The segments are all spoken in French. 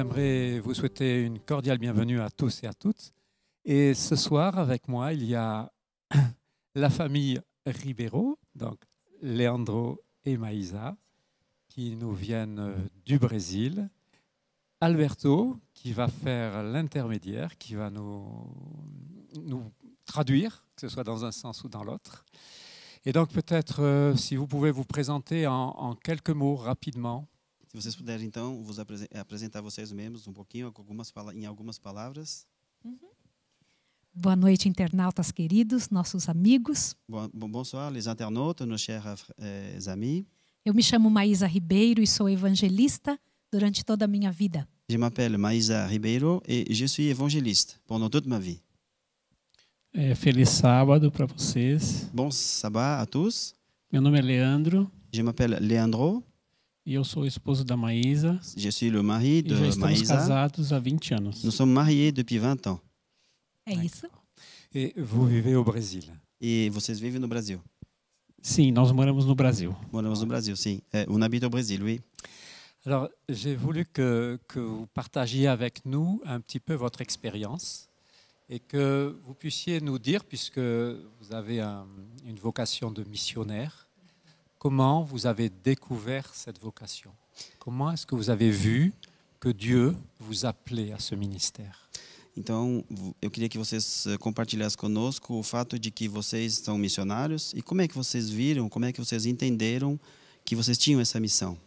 j'aimerais vous souhaiter une cordiale bienvenue à tous et à toutes. Et ce soir, avec moi, il y a la famille Ribeiro, donc Leandro et Maïsa, qui nous viennent du Brésil. Alberto, qui va faire l'intermédiaire, qui va nous, traduire, que ce soit dans un sens ou dans l'autre. Et donc peut-être, euh, si vous pouvez vous présenter en, en quelques mots rapidement. Se vocês puderem, então, vos apresen- apresentar vocês mesmos um pouquinho, algumas em algumas palavras. Boa noite, internautas queridos, nossos amigos. Bon- bon- bonsoir, les internautes, nos chers euh, amis. Eu me chamo Maísa Ribeiro e sou evangelista durante toda a minha vida. Je m'appelle Maïsa Ribeiro et je suis évangéliste pendant toute ma vie. É, feliz sábado para vocês. Bon sabbat à tous. Meu nome é Leandro Je m'appelle Leandro. E eu sou o esposo da Maísa. Je suis le mari E de já estamos Maïsa. casados há 20 anos. Nous sommes mariés depuis 20 ans. É isso? Et vous vivez au Brésil? Et vocês vivem no Brasil? Sim, nós moramos no Brasil. Moramos no Brasil, sim. É, on habite au Brésil, oui. Alors, j'ai voulu que, que vous partagiez avec nous un petit peu votre expérience et que vous puissiez nous dire, puisque vous avez un- une vocation de missionnaire, comment vous avez découvert cette vocation Comment est-ce que vous avez vu que Dieu vous appelait à ce ministère Então, eu queria que vocês eh, compartilhassem conosco o fato de que vocês são missionários e como é que vocês viram, como é que vocês entenderam que vocês tinham essa missão.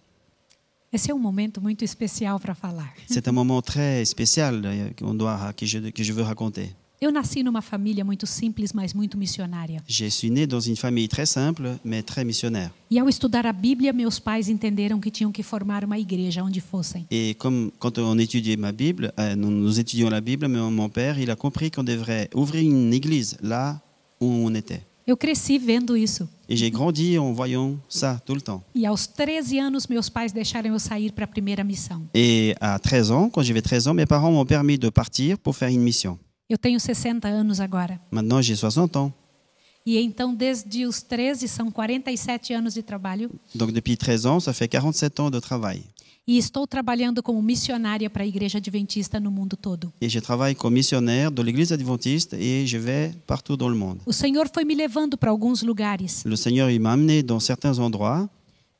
Esse é um momento muito especial para falar. C'est un moment très spécial qu'on doit, que, je, que je veux raconter. Eu nasci numa família muito simples, mas muito missionária. Je suis né dans une famille très simple, mais très missionnaire. E ao estudar a Bíblia, meus pais entenderam que tinham que formar uma igreja onde fossem. Et comme quand on étudiait ma Bible, euh, nous, nous étudions la Bible, mais mon père, il a compris qu'on devrait ouvrir une église là où on était. Eu cresci vendo isso. Et j'ai grandi en voyant ça tout le temps. E aos 13 anos, meus pais deixaram eu sair para a primeira missão. Et à 13 ans, quand j'avais 13 ans, mes parents m'ont permis de partir pour faire une mission. Eu tenho 60 anos agora. Maintenant, j'ai 60 ans. E então, desde os 13, são 47 anos de trabalho. Donc depuis 13 ans, ça fait 47 ans de travail. E estou trabalhando como missionária para a Igreja Adventista no mundo todo. Et je travaille comme missionnaire de l'église adventiste et je vais partout dans le monde. O Senhor foi me levando para alguns lugares, Le Seigneur, il m'a amené dans certains endroits.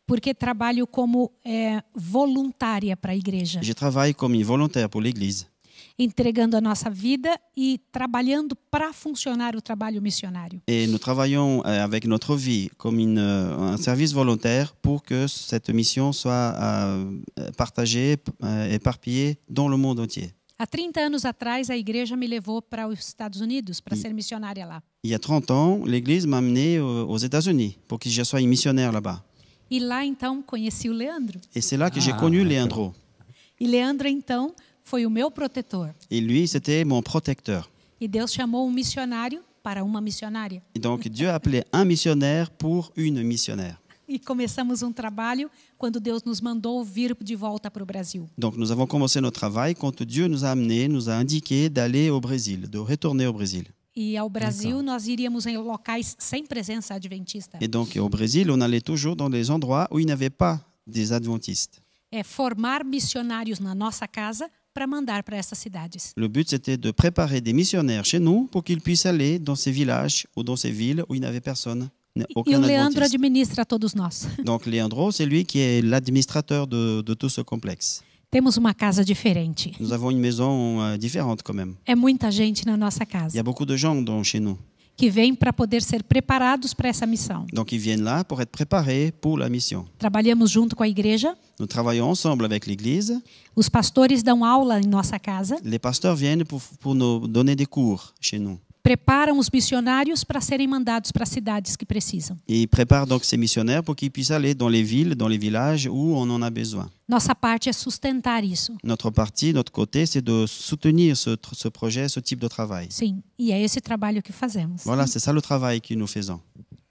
porque trabalho como é, voluntária para a igreja, Je travaille comme volontaire pour l'église, entregando a nossa vida e trabalhando para funcionar o trabalho missionário. E nós trabalhamos euh, com nossa vida como um euh, serviço voluntário para que essa missão seja euh, partagée, éparpillée dans le monde entier. Há 30 anos atrás, a igreja me levou para os Estados Unidos para hum. ser missionária lá. E há 30 anos, a igreja me amené aos Estados Unidos para que eu seja missionária lá. E lá então conheci o Leandro. E é lá que ah, j'ai connu Leandro. E Leandro então foi o meu protetor. Et lui, c'était mon protecteur. E Deus chamou um missionário para uma missionária. Et donc Dieu a appelé un missionnaire pour une missionnaire. E começamos um trabalho quando Deus nos mandou vir de volta para o Brasil. Donc nous avons commencé notre travail quand Dieu nous a amené, nous a indiqué d'aller au Brésil, de retourner au Brésil. E ao Brasil nós iríamos em locais sem presença adventista. Et donc au Brésil, on allait toujours dans les endroits où il n'y avait pas des adventistes. É formar missionários na nossa casa para mandar para essas cidades. Le but, c'était de préparer des missionnaires chez nous pour qu'ils puissent aller dans ces villages ou dans ces villes où il n'y avait personne, E aucun o Leandro administra todos nós. Donc Leandro, c'est lui qui est l'administrateur de, de tout ce complexe. Temos uma casa diferente. Nous avons une maison euh, différente quand même. É muita gente na nossa Il y a beaucoup de gens dans, chez nous. Que vem para poder ser preparados para essa missão. Donc ils viennent là pour être préparés pour la mission. Trabalhamos junto com a igreja. Nous travaillons ensemble avec l'Église. Os pastores dão aula em nossa casa, Les pasteurs viennent pour, pour nous donner des cours chez nous. Preparam os missionários para serem mandados para as cidades que precisam. Et ils préparent donc ces missionnaires pour qu'ils puissent aller dans les villes, dans les villages où on en a besoin. Nossa parte é sustentar isso. Notre partie, notre côté, c'est de soutenir ce projet, ce type de travail. Sim, e é esse trabalho que fazemos. Voilà, c'est ça le travail que nous faisons.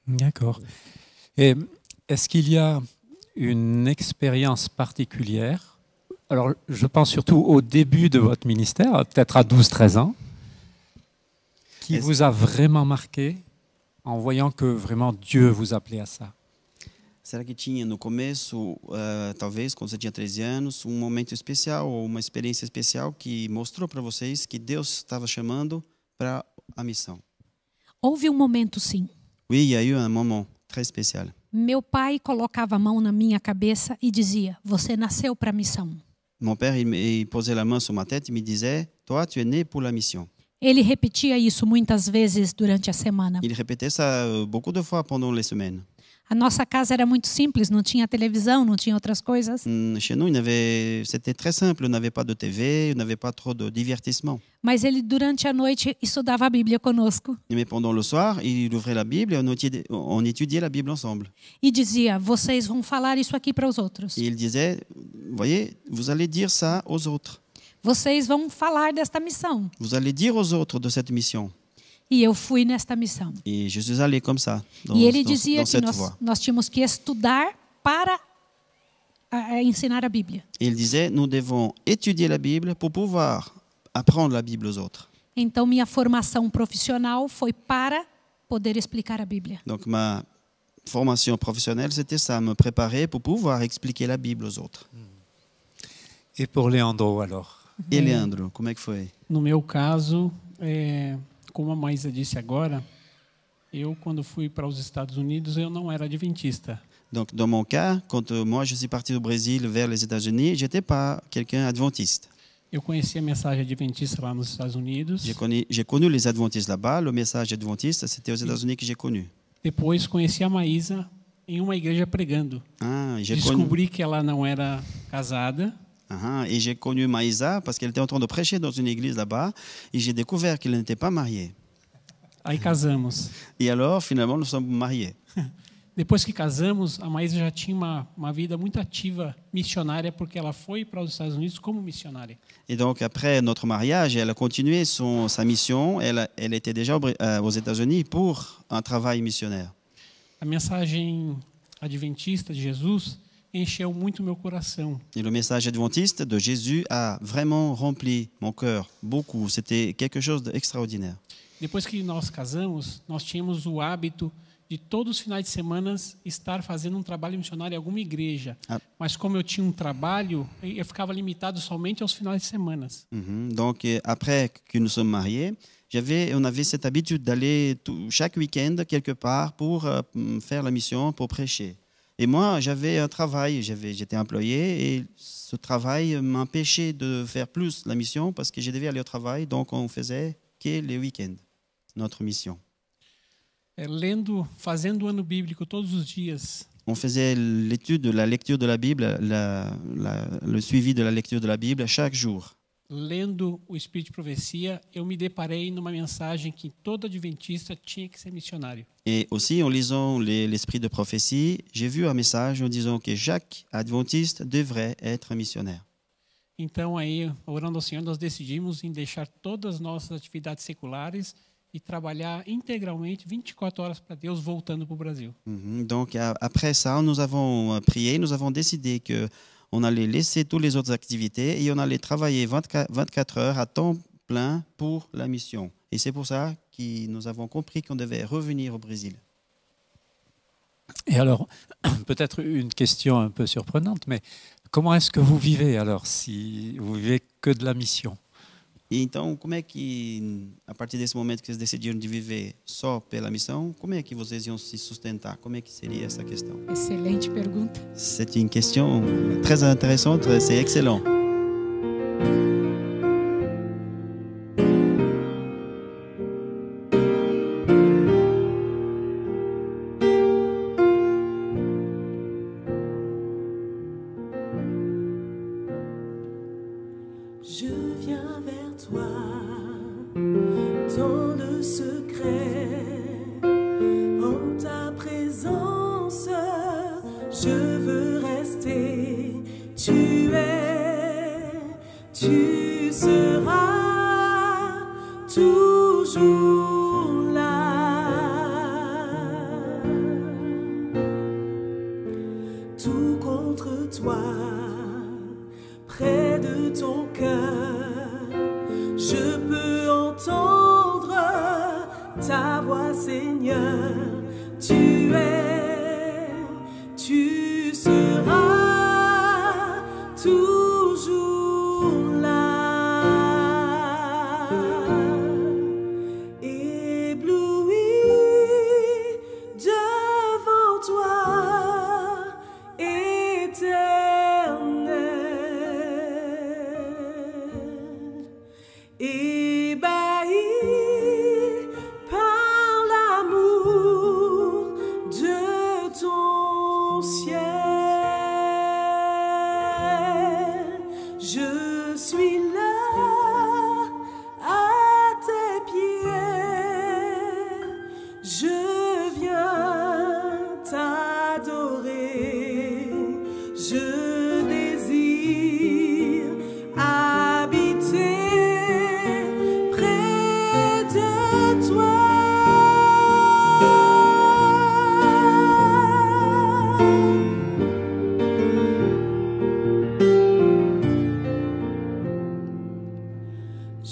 D'accord. Et est-ce qu'il y a une expérience particulière? Alors, je pense surtout au début de votre ministère, peut-être à 12-13 ans, qui Est-ce- vous a vraiment marqué en voyant que vraiment Dieu vous appelait à ça? Será que tinha no começo, eh, talvez quando você tinha 13 anos, um momento especial ou uma experiência especial que mostrou para vocês que Deus estava chamando para a missão? Houve um momento, sim. Oui, il y a eu un moment très spécial. Meu pai colocava a mão na minha cabeça e dizia: Você nasceu para a missão. Mon père, il, posait la main sur ma tête, il me disait, toi, tu es né pour la mission. Ele repetia isso muitas vezes durante a semana. Il répétait ça euh, beaucoup de fois pendant les semaines. A nossa casa era muito simples, não tinha televisão, não tinha outras coisas. Hum, Chez nous, il n'avait- c'était très simple. On n'avait pas de TV, on n'avait pas trop de divertissement. Mas ele, durante a noite, estudava a Bíblia conosco Mais pendant le soir, il ouvrait la Bible et on étudiait, on étudiait la Bible ensemble. e dizia: Vocês vão falar isso aqui para os outros. Et il disait, voyez, vous allez dire ça aux autres. Vocês vão falar desta missão. Vous allez dire aux autres de cette mission. E eu fui nesta missão. Et je suis allé comme ça, dans, e ele dans- dizia dans que cette nós, voie. nós tínhamos que estudar para ensinar a Bíblia. Et il disait, nous devons étudier la Bible pour pouvoir apprendre la Bible aux autres. Então, minha formação profissional foi para poder explicar a Bíblia. Donc ma formation professionnelle, c'était ça, me préparer pour pouvoir expliquer la Bible aux autres. Et pour Leandro, alors? E Leandro, como é que foi? No meu caso, é, como a Maísa disse agora, eu quando fui para os Estados Unidos eu não era adventista. Donc dans mon cas, quand euh, moi je suis parti du Brésil vers les États-Unis, j'étais pas quelqu'un adventiste. Eu conheci a mensagem adventista lá nos Estados Unidos. J'ai connu, j'ai connu les adventistes là-bas. Le message adventiste, c'était aux États-Unis que j'ai connu. Depois conheci a Maísa em uma igreja pregando. Ah, j'ai connu, Descobri que ela não era casada et j'ai connu Maïsa parce qu'elle était en train de prêcher dans une église là-bas et j'ai découvert qu'elle n'était pas mariée. Aí casamos. Et alors, finalement, nous sommes mariés. Depois que casamos, a Maísa já tinha uma, uma vida muito ativa missionária, porque ela foi para os Estados Unidos como missionária. Et donc, après notre mariage, elle a continué son, sa mission. Elle, était déjà euh, aux États-Unis pour un travail missionnaire. A mensagem adventista de Jesus encheu muito meu coração. Et le message adventiste de Jésus a vraiment rempli mon cœur beaucoup. C'était quelque chose d'extraordinaire. Depois que nós casamos, nós tínhamos o hábito de todos os finais de semana estar fazendo um trabalho missionário em alguma igreja. Ah. Mas como eu tinha um trabalho, eu ficava limitado somente aos finais de semana. Euh, après que nous sommes mariés, j'avais, on avait cette habitude d'aller chaque week-end quelque part pour euh, faire la mission, pour prêcher. Et moi, j'avais un travail, j'étais employé et ce travail m'empêchait de faire plus la mission parce que je devais aller au travail, donc on faisait que les week-ends, notre mission. Lendo, fazendo o ano bíblico todos os dias, On faisait l'étude de la lecture de la Bible, la- la- le suivi de la lecture de la Bible chaque jour. Lendo o Espírito de Profecia, eu me deparei numa mensagem que todo adventista tinha que ser missionário. Et aussi, en lisant les- l'esprit de prophétie, j'ai vu un message en disant que chaque adventiste devrait être missionnaire. Então aí, orando ao Senhor, nós decidimos em deixar todas as nossas atividades seculares e trabalhar integralmente 24 horas para Deus, voltando para o Brasil. Mhm. Donc, a- après ça, nous avons euh, prié, nous avons décidé que on allait laisser toutes les autres activités et on allait travailler 24, 24 heures à temps plein pour la mission. Et c'est pour ça que nous avons compris qu'on devait revenir au Brésil. Et alors, peut-être une question un peu surprenante, mais comment est-ce que vous vivez alors si vous vivez que de la mission? E então, como é que, a partir desse momento que vocês decidiram de viver só pela missão, como é que vocês iam se sustentar? Como é que seria essa questão? Excelente pergunta. C'est une question très intéressante, c'est excellent.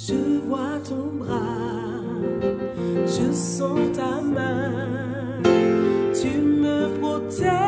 Je vois ton bras, je sens ta main, tu me protèges.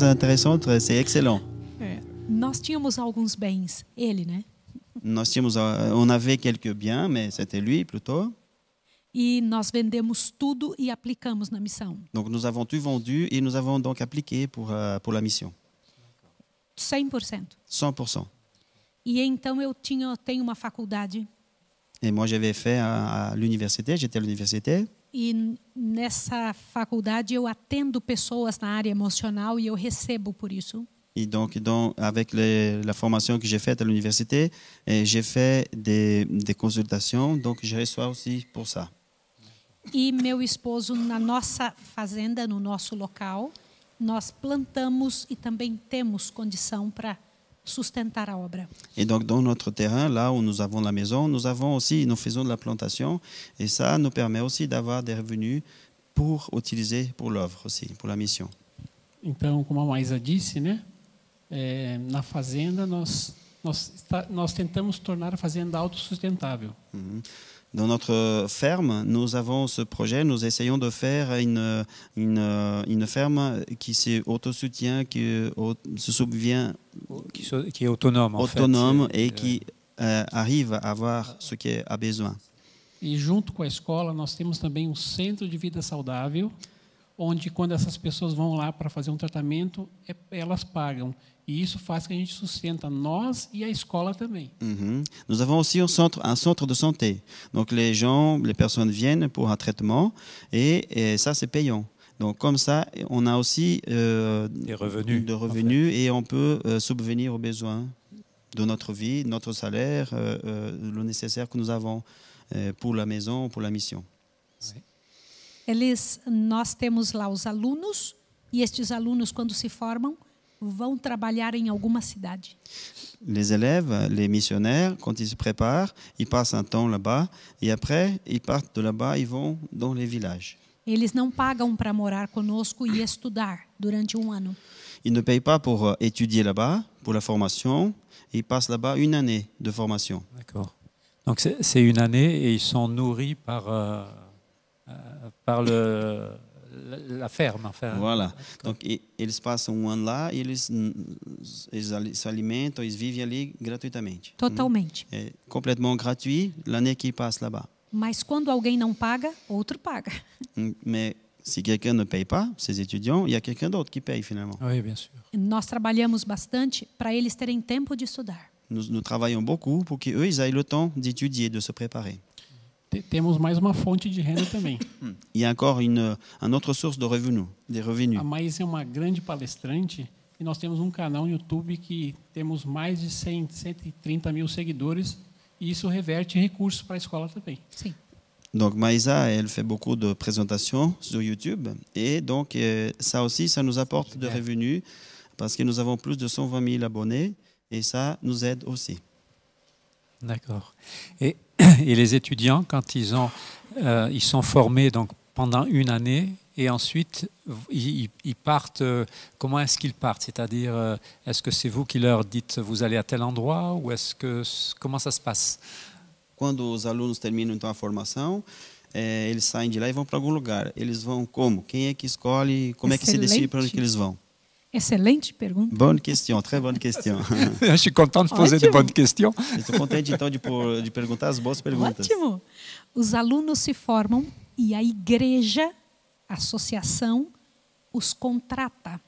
coisa interessante, é excelente. É. Nós tínhamos alguns quelques biens, mais c'était lui plutôt. E. Donc nous avons tout vendu et nous avons donc appliqué pour ah, la mission. 100%. 100%. Et moi j'avais fait l'université, j'étais à l'université. E nessa faculdade eu atendo pessoas na área emocional e eu recebo por isso. Et donc, dans- avec les- la formation que j'ai faite à l'université, eh, j'ai fait des, des consultations, donc je reçois aussi pour ça. E meu esposo na nossa fazenda, no nosso local, nós plantamos e também temos condição para sustentar a obra. Et donc, dans notre terrain, là où nous avons la maison, nous avons aussi, nous faisons de la plantation, et ça nous permet aussi d'avoir des revenus pour utiliser pour l'œuvre aussi, pour la mission. Então, como a Maísa disse, né? é, na fazenda nós nós, está- nós tentamos tornar a fazenda autossustentável. Mhm. Dans notre ferme, nous avons ce projet, nous essayons de faire une, une, une ferme qui s'autosoutient, qui se souvient qui, so- qui est autonome. En autonome fait. et qui euh, arrive à avoir ce qui a besoin. E junto com a escola nós temos também um centro de vida saudável, onde quando essas pessoas vão lá para fazer um tratamento, é- elas pagam. E isso faz que a gente sustenta nós e a escola também. Nous avons aussi un centre, un centre de santé. Donc les gens, les personnes viennent pour un traitement et, et ça c'est payant. Donc comme ça, on a aussi euh, Des revenus, de en revenus et on peut euh, subvenir aux besoins de notre vie, notre salaire, euh, euh, le nécessaire que nous avons euh, pour la maison, pour la mission. Eles, nós temos lá os alunos e estes alunos, quando se formam, vão trabalhar em alguma cidade. Les élèves, les missionnaires, quand ils se préparent, ils passent un temps là-bas et après, ils partent de là-bas, ils vont dans les villages. Eles não pagam para morar conosco e estudar durante um ano. Ils ne payent pas pour euh, étudier là-bas, pour la formation. Ils passent là-bas une année de formation. D'accord. Donc c'est une année et ils sont nourris par, euh, par le, la, ferme. Enfin, Voilà. Donc, eles passam um ano lá e eles, se alimentam, eles vivem ali gratuitamente. Totalmente. É complètement gratuit l'année qu'ils passent là-bas. Mas quando alguém não paga, outro paga. Hum, Mais si quelqu'un ne paye pas, ces étudiants, il y a quelqu'un d'autre qui paye finalement. Oui, bien sûr. Nós trabalhamos bastante para eles terem tempo de estudar. Nous, nous travaillons beaucoup pour qu'eux, ils aient le temps d'étudier, de se préparer. Te- Temos mais uma fonte de renda também. Y a encore une, une autre source de revenus, revenus. A Maísa é uma grande palestrante e nós temos um canal no YouTube que temos mais de 100, 130 mil seguidores e isso reverte recursos para a escola também. Sim. Donc Maïsa, elle fait beaucoup de présentations sur YouTube et donc euh, ça aussi, ça nous apporte de revenus parce que nous avons plus de 120 000 abonnés et ça nous aide aussi. D'accord. Et, et les étudiants, quand ils, ont, euh, ils sont formés donc, pendant une année et ensuite ils, partent, euh, comment est-ce qu'ils partent? C'est-à-dire, euh, est-ce que c'est vous qui leur dites vous allez à tel endroit ou est-ce que comment ça se passe? Quando os alunos terminam então a formação, eh, eles saem de lá e vão para algum lugar. Eles vão como? Quem é que escolhe? Como é que se decide para onde Excelente. que eles vão? Excelente pergunta. Bonne question, très bonne question. Je suis content de poser de bonnes questions. Estou contente então de, por- de perguntar as boas perguntas. Ótimo. Os alunos se formam e a igreja, a associação, os contrata.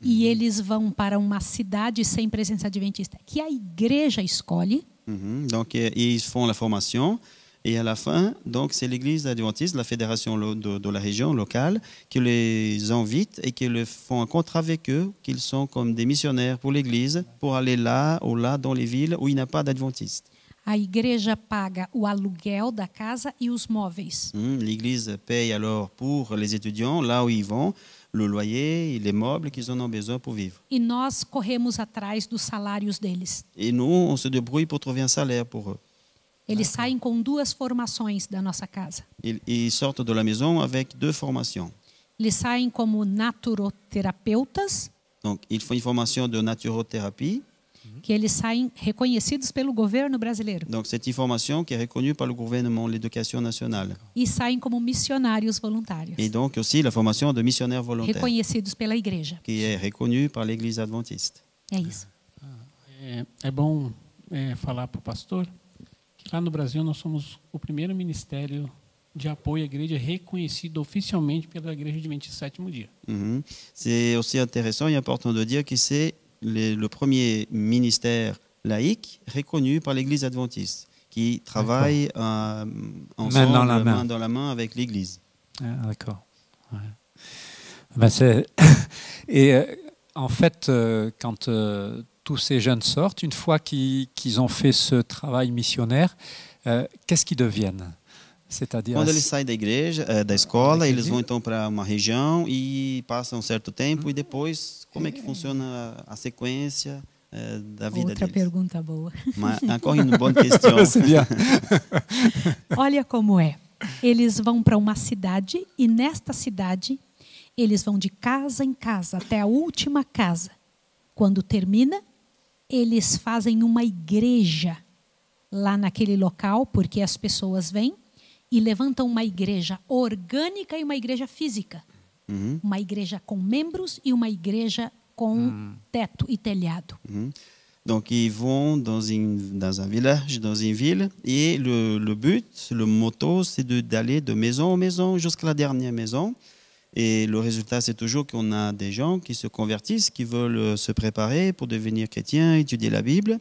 E eles vão para uma cidade sem presença adventista, que a igreja escolhe. Mhm. Donc, euh, ils font la formation. Et à la fin, donc, c'est l'Église adventiste, la fédération de, de la région locale, qui les invite et qui le font un contrat avec eux, qu'ils sont comme des missionnaires pour l'Église, pour aller là ou là dans les villes où il n'y a pas d'adventistes. A igreja paga o aluguel da casa e os móveis. Mhm. L'Église paye alors pour les étudiants, là où ils vont, le loyer et les meubles qu'ils en ont besoin pour vivre. E nós corremos atrás dos salários deles. Et nous, on se débrouille pour trouver un salaire pour eux. Eles saem com duas formações da nossa casa. Ils, ils sortent de la maison avec deux formations. Eles saem como naturoterapeutas, Donc, ils font une formation de naturothérapie. que eles saem reconhecidos pelo governo brasileiro. Donc, c'est une formation qui est reconnue par le gouvernement, l'éducation nationale. E saem como missionários voluntários, Et donc aussi la formation de missionnaires volontaires, reconhecidos pela igreja. qui est reconnue par l'Église adventiste. É isso. É, é bom é, falar para o pastor lá no Brasil nós somos o primeiro ministério de apoio à igreja reconhecido oficialmente pela Igreja Adventista Sétimo Dia. Mhm. C'est aussi intéressant et important de dire que c'est le, le premier ministère laïque reconnu par l'Église adventiste, qui travaille euh, ensemble, dans la main. dans la main avec l'Église. Ah, D'accord. Ouais. Ben, c'est- Et euh, en fait, euh, quand euh, tous ces jeunes sortent, une fois qu'ils qu'ils ont fait ce travail missionnaire, euh, qu'est-ce qu'ils deviennent C'est-à-dire, Quando eles saem da igreja, eh, da escola, eles vão então para uma região e passam um certo tempo e depois como é que funciona a sequência eh, da vida Outra deles? pergunta boa. Mas bonne question. c'est bien. Olha como é. Eles vão para uma cidade e nesta cidade eles vão de casa em casa até a última casa. Quando termina, eles fazem uma igreja lá naquele local, porque as pessoas vêm e levantam uma igreja orgânica e uma igreja física. Mhm. Uma igreja com membros e uma igreja com teto e telhado. Mhm. Donc ils vont dans, une, dans un village, dans une ville, et le, le but, le motto, c'est de- d'aller de, maison en maison jusqu'à la dernière maison. Et le résultat, c'est toujours qu'on a des gens qui se convertissent, qui veulent euh, se préparer pour devenir chrétiens, étudier la Bible.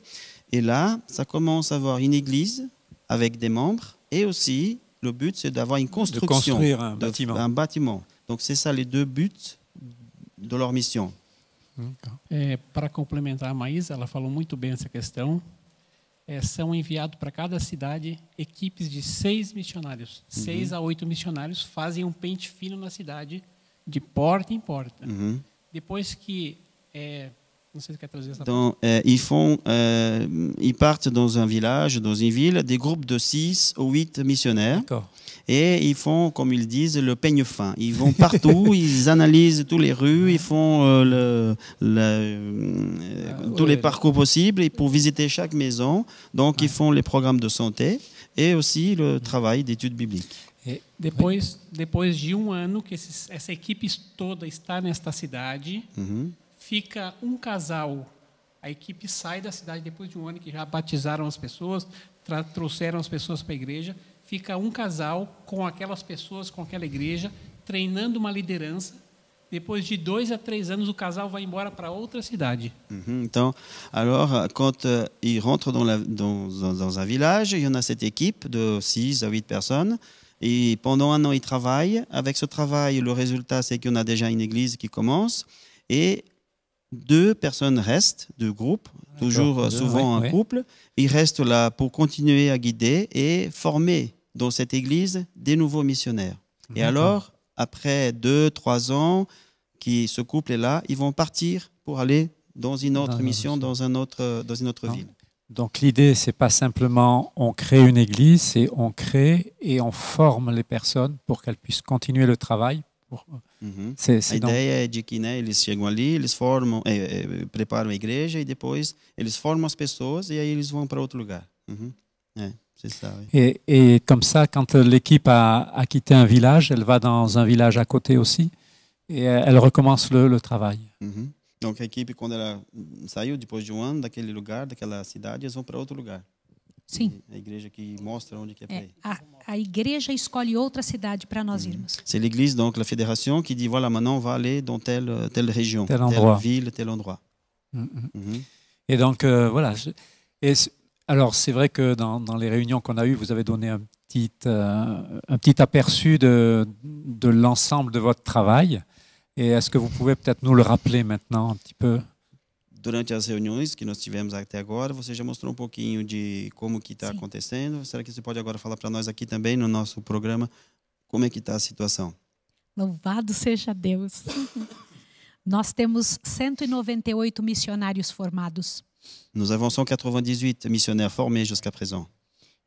Et là, ça commence à avoir une église avec des membres, et aussi le but, c'est d'avoir une de construction, construire un de- bâtiment. un bâtiment. Donc c'est ça les deux buts de leur mission. É, para complementar a Maísa, ela falou muito bem essa questão. É, são enviados para cada cidade equipes de seis missionários. Seis a oito missionários fazem um pente fino na cidade, de porta em porta. Mhm. Depois que. é, Dans- euh, ils, font, euh, ils partent dans un village, dans une ville, des groupes de 6 ou 8 missionnaires et ils font, comme ils disent, le peigne fin. Ils vont partout, ils analysent toutes les rues, ils font euh, le- le- euh, Ah, tous ouais, les le- parcours possibles et pour visiter chaque maison. Donc, ils font les programmes de santé et aussi le travail d'études bibliques. Et- Depois, depois de um ano que essa equipe toda está nesta cidade, Mhm. Fica um casal. A equipe sai da cidade depois de um ano que já batizaram as pessoas, trouxeram as pessoas para a igreja. Fica um casal com aquelas pessoas, com aquela igreja, treinando uma liderança. Depois de dois a três anos, o casal vai embora para outra cidade. Mhm. Donc, alors, quand euh, ils rentrent dans, la- dans- dans un village, il y en a cette équipe de 6 à 8 personnes. Et pendant un an, ils travaillent. Avec ce travail, le résultat, c'est qu'on a déjà une église qui commence. Et deux personnes restent, deux groupes, toujours euh, souvent ouais, un ouais. couple. Ils restent là pour continuer à guider et former dans cette église des nouveaux missionnaires. Et alors, après deux, trois ans, qui ce couple est là, ils vont partir pour aller dans une autre mission, dans, un autre, dans une autre Non. ville. Donc l'idée, c'est pas simplement on crée une église, c'est on crée et on forme les personnes pour qu'elles puissent continuer le travail. Pour- Uhum. C'est A c'est donc- ideia é de que né, eles chegam ali, eles formam, eh, eh, preparam a igreja e depois eles formam as pessoas e aí eles vão para outro lugar. Uhum. É, c'est ça. oui. et, et comme ça, quand l'équipe a, a quitté un village, elle va dans un village à côté aussi et euh, elle recommence le, le travail. Uhum. Donc a equipe, quando ela saiu depois de um ano daquele lugar, daquela cidade, eles vão para outro lugar. Sim. E A igreja que mostra onde que é para É, ir. a, a igreja escolhe outra cidade para nós irmos. C'est l'église, donc la fédération, qui dit voilà, maintenant on va aller dans telle, telle région, Tel telle ville, tel endroit. Mm, mm. Mhm. Et donc, euh, voilà. je- Et c- alors, c'est vrai que dans, dans les réunions qu'on a eues, vous avez donné un petit, euh, un petit aperçu de, de l'ensemble de votre travail. Et est-ce que vous pouvez peut-être nous le rappeler maintenant un petit peu? Durante as reuniões que nós tivemos até agora, você já mostrou um pouquinho de como que está acontecendo. Será que você pode agora falar para nós aqui também no nosso programa como é que está a situação? Louvado seja Deus. Nós temos 198 missionários formados. Nous avons 198 missionnaires formés jusqu'à présent.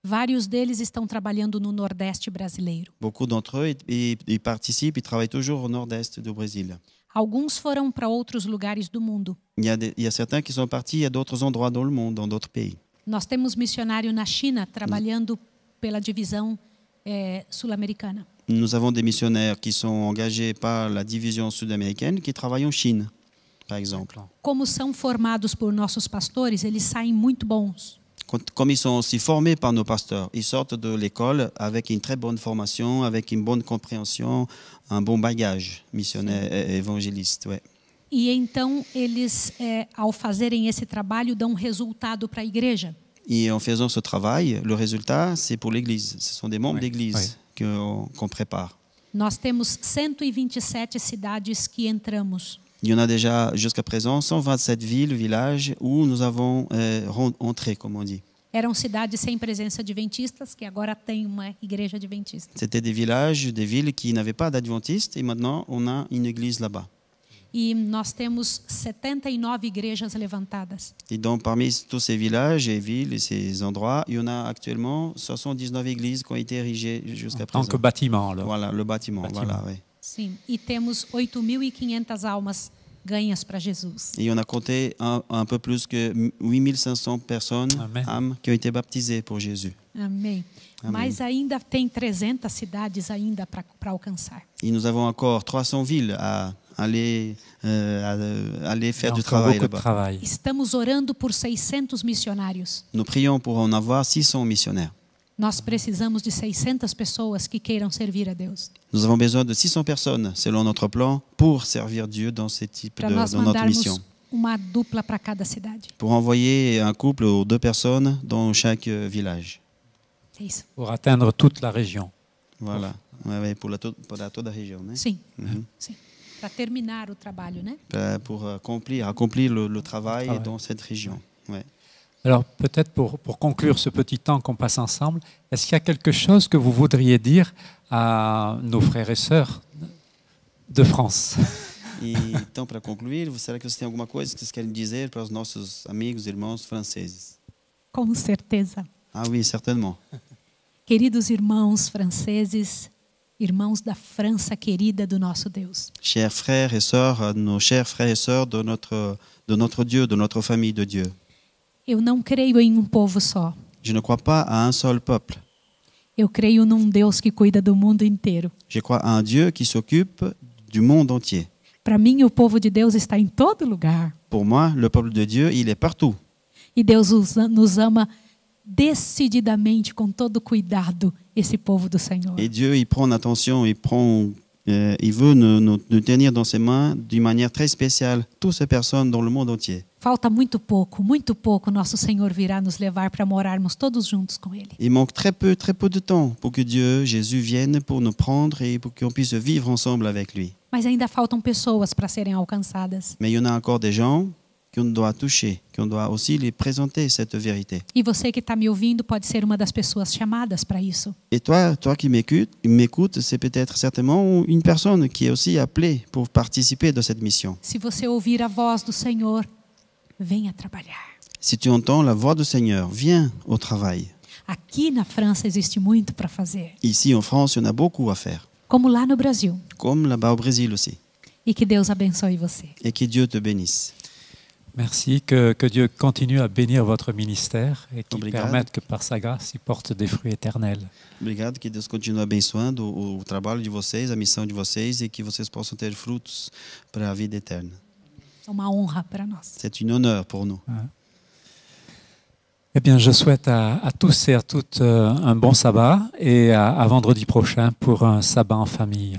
Vários deles estão trabalhando no Nordeste brasileiro. Beaucoup d'entre eux ils, ils participent, ils travaillent toujours au nord-est du Brésil. Alguns foram para outros lugares do mundo. Il y, a des- il y a certains qui sont partis à d'autres endroits dans le monde, dans d'autres pays. Nós temos missionário na China trabalhando pela divisão eh, sul-americana. Nous avons des missionnaires qui sont engagés par la division sud-américaine qui travaillent en Chine, par exemple. Como são formados por nossos pastores, eles saem muito bons. Quand- comme ils sont aussi formés par nos pasteurs, ils sortent de l'école avec une très bonne formation, avec une bonne compréhension, un bon bagage missionnaire et évangéliste. Ouais. E então eles, é, ao fazerem esse trabalho, dão um resultado para a igreja? Et en faisant ce travail, le résultat, c'est pour l'Église. Ce sont des membres Oui, d'Église oui. que- qu'on prépare. Nós temos 127 cidades que entramos. Il y en a déjà jusqu'à présent 127 villes, villages où nous avons euh, entré, comme on dit. Eram cidades sem presença de adventistas, que agora tem uma igreja adventista. C'était des villages, des villes qui n'avaient pas d'adventistes et maintenant on a une église là-bas. E nós temos 79 igrejas levantadas. Et donc parmi tous ces villages et villes et ces endroits, il y en a actuellement 79 églises qui ont été érigées jusqu'à En tant présent. que bâtiment, alors. Voilà, le bâtiment. Bâtiment. Voilà, oui. Sim. E temos 8.500 almas ganhas para Jesus. Et on a compté un, un peu plus que 8500 personnes, Amen. âmes, qui ont été baptisées pour Jésus. Amém. Amém. Mas ainda tem 300 cidades ainda para alcançar. Et nous avons encore 300 villes à aller, euh, à, aller a faire du travail là-bas. Estamos orando por 600 missionários. Nous prions pour en avoir 600 missionnaires. Nós precisamos de 600 pessoas que queiram servir a Deus. Nous avons besoin de 600 personnes, selon notre plan, pour servir Dieu dans, ces types Para de, dans notre mission. mandarmos uma dupla para cada cidade. Pour envoyer un couple ou deux personnes dans chaque euh, village. É isso. Pour atteindre toute la région. Voilà. Ouais, pour, la to- pour la- toute la région. né? Sim, Mhm. sim. Para terminar o trabalho, né? Euh, Pour accomplir, accomplir le, le travail Travail. dans cette région. Ouais. Alors peut-être pour, pour conclure ce petit temps qu'on passe ensemble, est-ce qu'il y a quelque chose que vous voudriez dire à nos frères et sœurs de France? E então, para concluir, será que você tem alguma coisa que vocês querem dizer para os nossos amigos e irmãos franceses? Com certeza. Ah oui, certainement. Queridos irmãos franceses, irmãos da França querida do nosso Deus. Chers frères et sœurs, nos chers frères et sœurs de notre, de notre Dieu, de notre famille de Dieu. Eu não creio em um povo só. Je ne crois pas à un seul peuple. Eu creio num Deus que cuida do mundo inteiro. Je crois à un Dieu qui s'occupe du monde entier. Para mim, o povo de Deus está em todo lugar. Pour moi, le peuple de Dieu, il est partout. E Deus os- nos ama decididamente, com todo cuidado, esse povo do Senhor. Et Dieu, il prend attention, il, prend, euh, il veut nous, nous- nous tenir dans ses mains d'une manière très spéciale, toutes ces personnes dans le monde entier. Falta muito pouco, muito pouco, nosso Senhor virá nos levar para morarmos todos juntos com Ele. Il manque très peu, très peu de temps pour que Dieu, Jésus, vienne pour nous prendre et pour qu'on puisse vivre ensemble avec lui. Mas ainda faltam pessoas para serem alcançadas. Mais il y en a encore des gens qu'on doit toucher, qu'on doit aussi les présenter cette vérité. E você que está me ouvindo pode ser uma das pessoas chamadas para isso. Et toi, toi qui m'écoutes, m'écoutes, c'est peut-être certainement une personne qui est aussi appelée pour participer de cette mission. Se você ouvir a voz do Senhor, venha trabalhar. Si tu entends la voix du Seigneur, viens au travail. Aqui na França existe muito para fazer, Ici en France, il y en a beaucoup à faire, como lá no Brasil. comme là-bas au Brésil aussi. E que Deus abençoe você. Et que Dieu te bénisse. Merci, que, que Dieu continue à bénir votre ministère et qu'il Obrigado. permette que par sa grâce, il porte des fruits éternels. Obrigado, que Deus continue abençoando o, o trabalho de vocês, a missão de vocês e que vocês possam ter frutos para a vida eterna. É uma honra para nós. C'est un honneur pour nous. Eh bien, je souhaite à, à tous et à toutes euh, un bon sabbat et à à vendredi prochain pour un sabbat en famille.